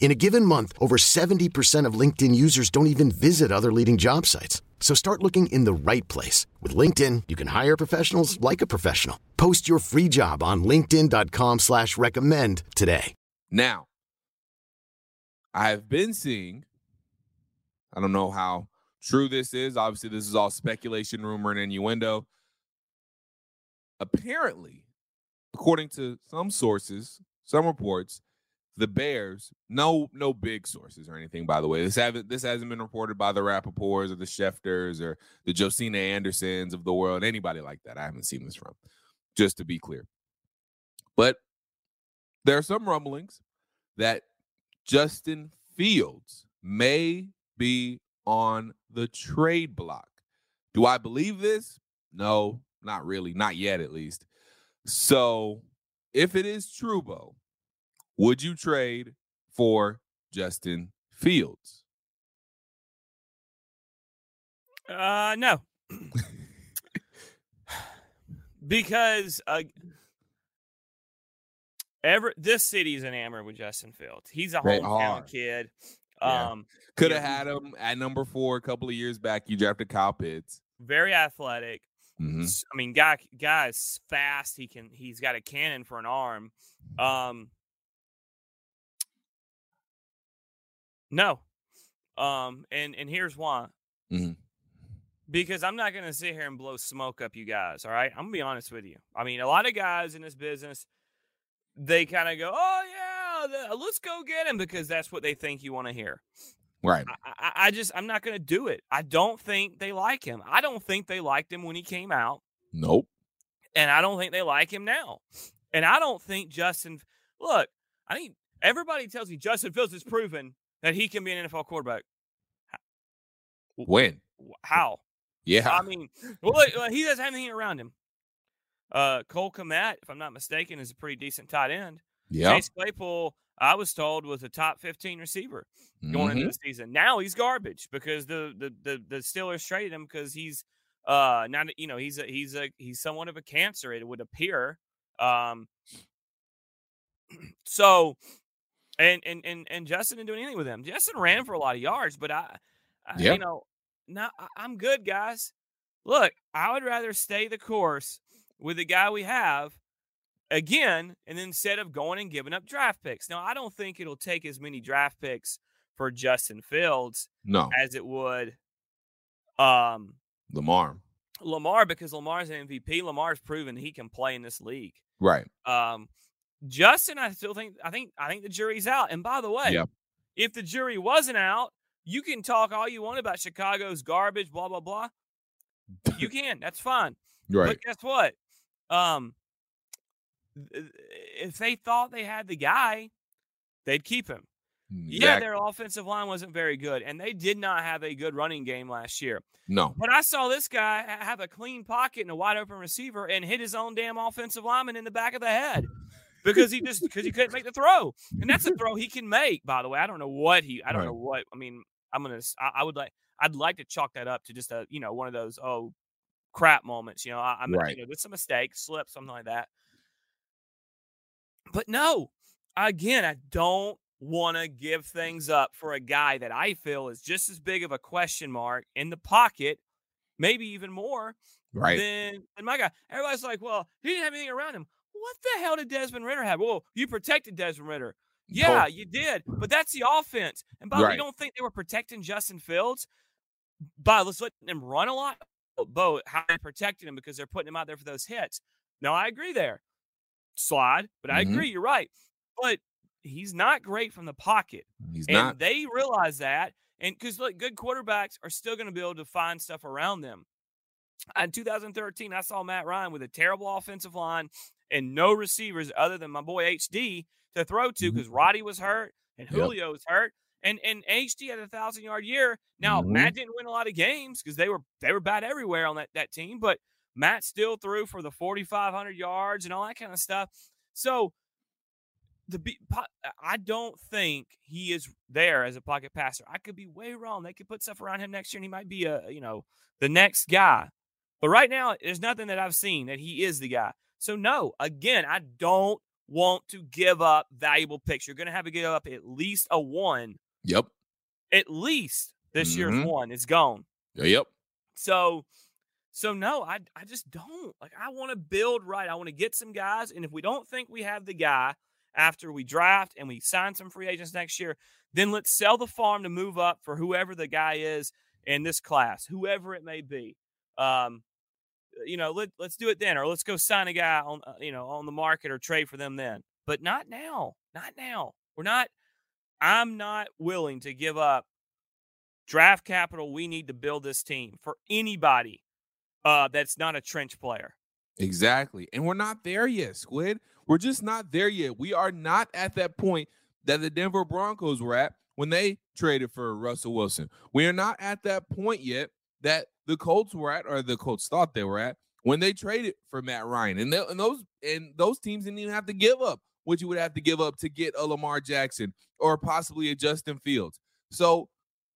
In a given month, over 70% of LinkedIn users don't even visit other leading job sites. So start looking in the right place. With LinkedIn, you can hire professionals like a professional. Post your free job on linkedin.com slash recommend today. Now, I've been seeing, I don't know how true this is. Obviously, this is all speculation, rumor, and innuendo. Apparently, according to some sources, some reports, the Bears, no, no big sources or anything, by the way. This haven't this hasn't been reported by the Rapoports or the Schefters or the Josina Andersons of the world, anybody like that. I haven't seen this from, just to be clear. But there are some rumblings that Justin Fields may be on the trade block. Do I believe this? No, not really, not yet at least. So if it is true, Bo, would you trade for Justin Fields? Uh, no. because uh, ever this city's enamored with Justin Fields. He's a They hometown are. kid. Yeah. Um, Could have had him at number four a couple of years back. You drafted Kyle Pitts. very athletic. Mhm. S- I mean, guy guy's fast. He can. He's got a cannon for an arm. Um, no. Um, and and here's why. Mhm. Because I'm not gonna sit here and blow smoke up you guys. All right, I'm gonna be honest with you. I mean, a lot of guys in this business, they kind of go, "Oh yeah, the, let's go get him," because that's what they think you want to hear. Right. I, I, I just I'm not gonna do it. I don't think they like him. I don't think they liked him when he came out. Nope. and I don't think they like him now. And I don't think Justin. Look, I think everybody tells me Justin Fields is proven that he can be an NFL quarterback. When? How? Yeah. I mean, well, he doesn't have anything around him. Uh, Cole Kmet, if I'm not mistaken, is a pretty decent tight end. yeah. Chase Claypool, I was told, was a top 15 receiver going into Mhm. the season. Now he's garbage because the the the, the Steelers traded him because he's uh not you know he's a he's a he's somewhat of a cancer it would appear. Um so and and and and Justin didn't do anything with him. Justin ran for a lot of yards, but I, I Yeah. you know, no, I'm good, guys. Look, I would rather stay the course with the guy we have again, and instead of going and giving up draft picks. Now, I don't think it'll take as many draft picks for Justin Fields No. as it would um Lamar. Lamar because Lamar's an MVP. Lamar's proven he can play in this league. Right. Um, Justin, I still think I think I think the jury's out. And by the way, Yep. if the jury wasn't out, you can talk all you want about Chicago's garbage, blah blah blah. You can. That's fine. Right. But guess what? Um, if they thought they had the guy, they'd keep him. Yeah, their offensive line wasn't very good, and they did not have a good running game last year. No. But I saw this guy have a clean pocket and a wide open receiver and hit his own damn offensive lineman in the back of the head because he just because he couldn't make the throw, and that's a throw he can make. By the way, I don't know what he, I don't Right. know what. I mean, I'm gonna, I would like, I'd like to chalk that up to just a, you know, one of those oh crap moments. You know, I, I'm, Right. you know, it's a mistake, slip, something like that. But no, again, I don't want to give things up for a guy that I feel is just as big of a question mark in the pocket, maybe even more Right. Then, than my guy. Everybody's like, well, he didn't have anything around him. What the hell did Desmond Ridder have? Well, you protected Desmond Ridder. Yeah, you did. But that's the offense. And by the way, Right. you don't think they were protecting Justin Fields by let's letting him run a lot? Oh, Bo, how they protected him because they're putting him out there for those hits. No, I agree there. slide. But I Mhm. agree, you're right. But he's not great from the pocket. He's and not. they realize that. And because look, good quarterbacks are still going to be able to find stuff around them. In 2013, I saw Matt Ryan with a terrible offensive line and no receivers other than my boy HD to throw to because Roddy was hurt and Yep. Julio was hurt. And and HD had a thousand yard year. Now Mhm. Matt didn't win a lot of games because they were they were bad everywhere on that, that team, but Matt still threw for the 4,500 yards and all that kind of stuff. So the I don't think he is there as a pocket passer. I could be way wrong. They could put stuff around him next year, and he might be a you know the next guy. But right now, there's nothing that I've seen that he is the guy. So no, again, I don't want to give up valuable picks. You're going to have to give up at least a one, Yep. at least this year's Mhm. one is gone. Yep. So, so no, I I just don't like. I want to build right. I want to get some guys, and if we don't think we have the guy after we draft and we sign some free agents next year, then let's sell the farm to move up for whoever the guy is in this class, whoever it may be. Um, you know, let let's do it then, or let's go sign a guy on uh, you know on the market or trade for them then. But not now, not now. We're not. I'm not willing to give up draft capital we need to build this team for anybody uh, that's not a trench player. Exactly. And we're not there yet, Squid. We're just not there yet. We are not at that point that the Denver Broncos were at when they traded for Russell Wilson. We are not at that point yet that the Colts were at, or the Colts thought they were at, when they traded for Matt Ryan. And, they, and those and those teams didn't even have to give up what you would have to give up to get a Lamar Jackson or possibly a Justin Fields. So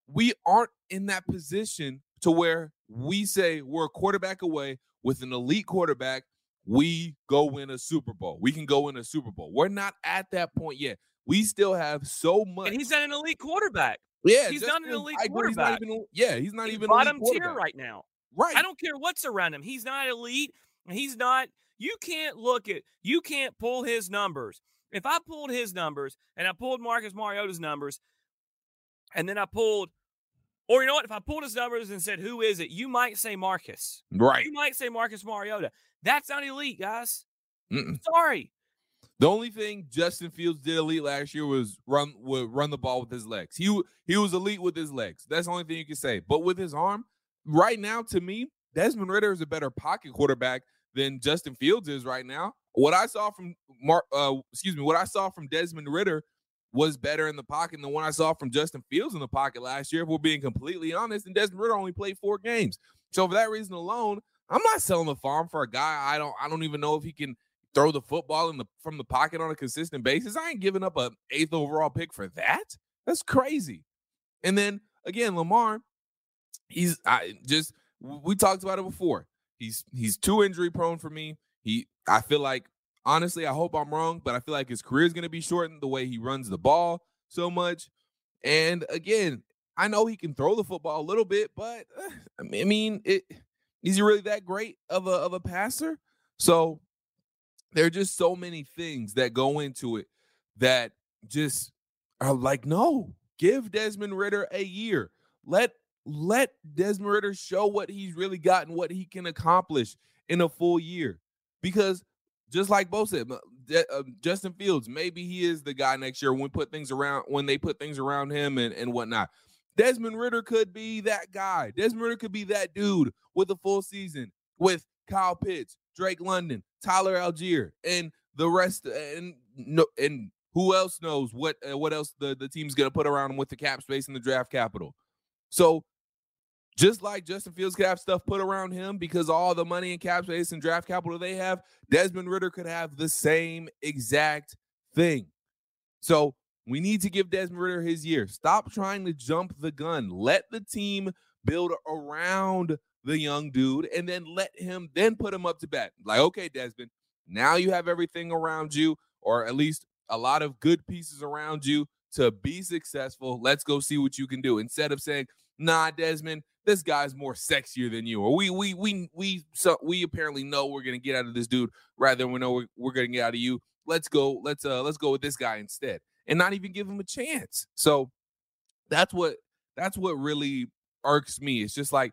we aren't in that position to where we say we're a quarterback away with an elite quarterback. We go win a Super Bowl. We can go win a Super Bowl. We're not at that point yet. We still have so much. And he's not an elite quarterback. Yeah, he's not an elite I agree, he's not quarterback. even- yeah, he's not He's even bottom elite tier right now. Right. I don't care what's around him. He's not elite. He's not. You can't look at. You can't pull his numbers. If I pulled his numbers and I pulled Marcus Mariota's numbers, and then I pulled, or you know what? If I pulled his numbers and said, "Who is it?" You might say Marcus. right. You might say Marcus Mariota. That's not elite, guys. Mm-mm. Sorry. The only thing Justin Fields did elite last year was run would run the ball with his legs. He he was elite with his legs. That's the only thing you can say. But with his arm, right now, to me, Desmond Ridder is a better pocket quarterback than Justin Fields is right now. What I saw from Mark, uh, excuse me, what I saw from Desmond Ridder was better in the pocket than what I saw from Justin Fields in the pocket last year. If we're being completely honest, and Desmond Ridder only played four games, so for that reason alone, I'm not selling the farm for a guy I don't I don't even know if he can throw the football in the from the pocket on a consistent basis. I ain't giving up a eighth overall pick for that. That's crazy. And then again, Lamar, he's I just we talked about it before. He's he's too injury prone for me. He I feel like honestly, I hope I'm wrong, but I feel like his career is going to be shortened the way he runs the ball so much. And again, I know he can throw the football a little bit, but uh, I mean, it is he really that great of a of a passer? So there are just so many things that go into it that just are like, no, give Desmond Ridder a year. Let let Desmond Ridder show what he's really got and what he can accomplish in a full year. Because just like Bo said, uh, Justin Fields, maybe he is the guy next year when put things around when they put things around him and, and whatnot. Desmond Ridder could be that guy. Desmond Ridder could be that dude with a full season with Kyle Pitts, Drake London, Tyler Allgeier, and the rest. And no, and who else knows what uh, what else the, the team's gonna put around him with the cap space and the draft capital. So just like Justin Fields could have stuff put around him because all the money and cap space and draft capital they have, Desmond Ridder could have the same exact thing. So we need to give Desmond Ridder his year. Stop trying to jump the gun. Let the team build around the young dude and then let him then put him up to bat. Like, okay, Desmond, now you have everything around you, or at least a lot of good pieces around you to be successful. Let's go see what you can do. Instead of saying, nah, Desmond, this guy's more sexier than you, or we we we we so we apparently know we're gonna get out of this dude rather than we know we're, we're gonna get out of you. Let's go, let's uh let's go with this guy instead. And not even give him a chance. So that's what that's what really irks me. It's just like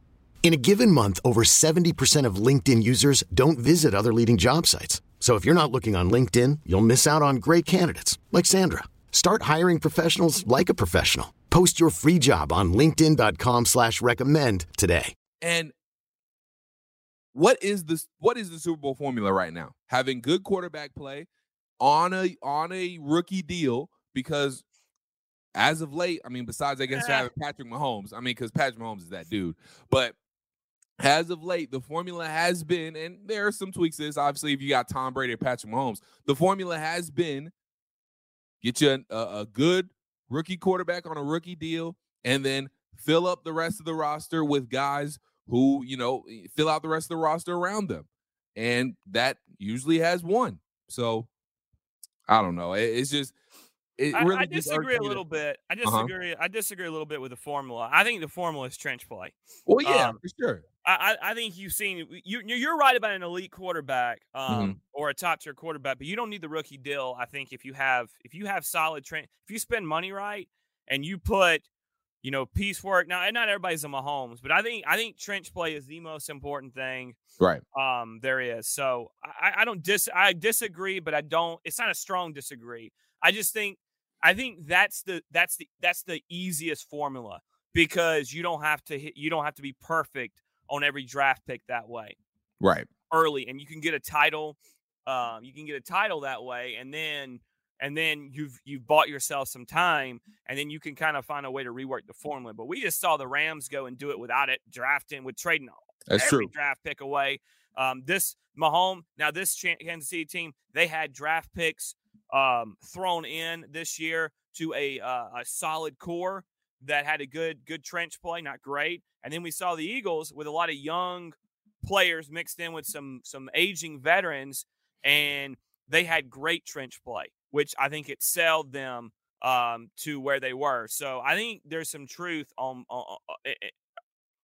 In a given month, over 70% of LinkedIn users don't visit other leading job sites. So if you're not looking on LinkedIn, you'll miss out on great candidates like Sandra. Start hiring professionals like a professional. Post your free job on LinkedIn.com slash recommend today. And what is this what is the Super Bowl formula right now? Having good quarterback play on a on a rookie deal because as of late, I mean, besides I guess having Patrick Mahomes, I mean, because Patrick Mahomes is that dude, but as of late, the formula has been, and there are some tweaks to this. Obviously, if you got Tom Brady or Patrick Mahomes, the formula has been get you a, a good rookie quarterback on a rookie deal, and then fill up the rest of the roster with guys who, you know, fill out the rest of the roster around them. And that usually has won. So I don't know. It, it's just I, really I just disagree a little bit. I Uh-huh. disagree. I disagree a little bit with the formula. I think the formula is trench play. Well, yeah, um, for sure. I, I I think you've seen you you- you're right about an elite quarterback Mm-hmm. um, or a top tier quarterback, but you don't need the rookie deal. I think if you have if you have solid train if you spend money right and you put you know piecework now and not everybody's a Mahomes, but I think I think trench play is the most important thing Right. um there is. So I, I don't dis I disagree, but I don't it's not a strong disagree. I just think I think that's the that's the that's the easiest formula because you don't have to hit you don't have to be perfect on every draft pick that way Right. early and you can get a title um you can get a title that way and then and then you've you've bought yourself some time and then you can kind of find a way to rework the formula but we just saw the rams go and do it without it drafting with trading That's every true. draft pick away um this Mahomes now this Kansas City team they had draft picks um thrown in this year to a uh, a solid core that had a good good trench play not great. And then we saw the Eagles with a lot of young players mixed in with some some aging veterans and they had great trench play which i think excelled them um, to where they were. So i think there's some truth on, on, it, it-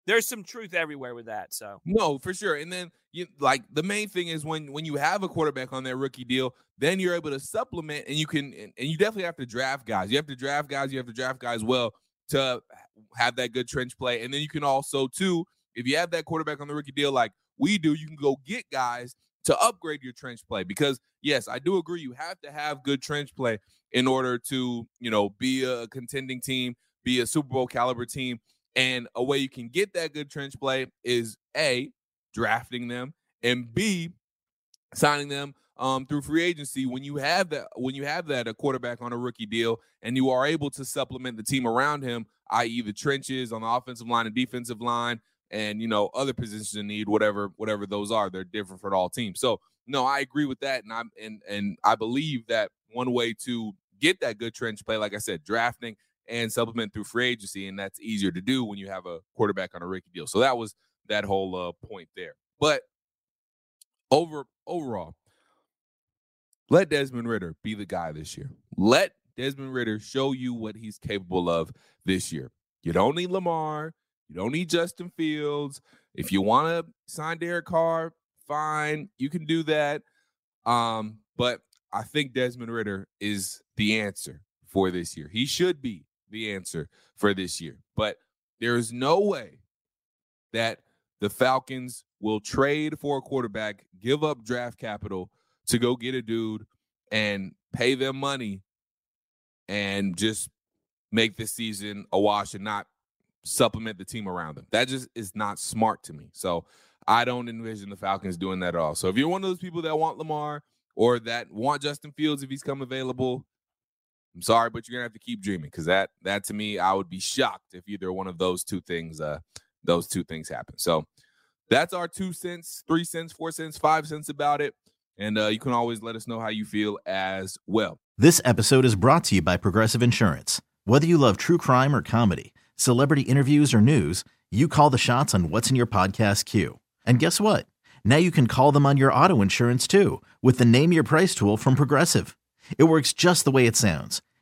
there's some truth everywhere with that so No, for sure. And then you like the main thing is when when you have a quarterback on that rookie deal, then you're able to supplement and you can and, and you definitely have to draft guys. You have to draft guys, you have to draft guys well to have that good trench play. And then you can also too, if you have that quarterback on the rookie deal like we do, you can go get guys to upgrade your trench play because yes, I do agree you have to have good trench play in order to, you know, be a contending team, be a Super Bowl caliber team. And a way you can get that good trench play is A, drafting them, and B, signing them um, through free agency when you have that when you have that a quarterback on a rookie deal and you are able to supplement the team around him, i.e. the trenches on the offensive line and defensive line and you know other positions in need, whatever whatever those are, they're different for all teams. So no, I agree with that, and I'm and and I believe that one way to get that good trench play, like I said, drafting and supplement through free agency, and that's easier to do when you have a quarterback on a rookie deal. So that was that whole uh, point there. But over overall, let Desmond Ridder be the guy this year. Let Desmond Ridder show you what he's capable of this year. You don't need Lamar. You don't need Justin Fields. If you want to sign Derek Carr, fine, you can do that. Um, but I think Desmond Ridder is the answer for this year. He should be the answer for this year. But there is no way that the Falcons will trade for a quarterback, give up draft capital to go get a dude and pay them money and just make this season a wash and not supplement the team around them. That just is not smart to me. So I don't envision the Falcons doing that at all. So if you're one of those people that want Lamar or that want Justin Fields if he's come available, I'm sorry, but you're gonna have to keep dreaming because that that to me, I would be shocked if either one of those two things uh those two things happen. So that's our two cents, three cents, four cents, five cents about it. And uh, you can always let us know how you feel as well. This episode is brought to you by Progressive Insurance. Whether you love true crime or comedy, celebrity interviews or news, you call the shots on what's in your podcast queue. And guess what? Now you can call them on your auto insurance too with the Name Your Price tool from Progressive. It works just the way it sounds.